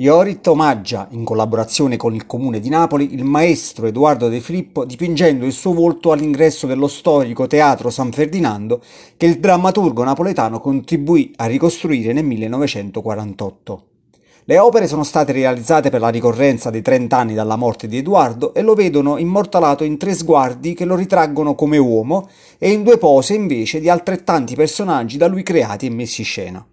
Iorit omaggia, in collaborazione con il comune di Napoli, il maestro Edoardo De Filippo dipingendo il suo volto all'ingresso dello storico Teatro San Ferdinando che il drammaturgo napoletano contribuì a ricostruire nel 1948. Le opere sono state realizzate per la ricorrenza dei 30 anni dalla morte di Edoardo e lo vedono immortalato in tre sguardi che lo ritraggono come uomo e in due pose invece di altrettanti personaggi da lui creati e messi in scena.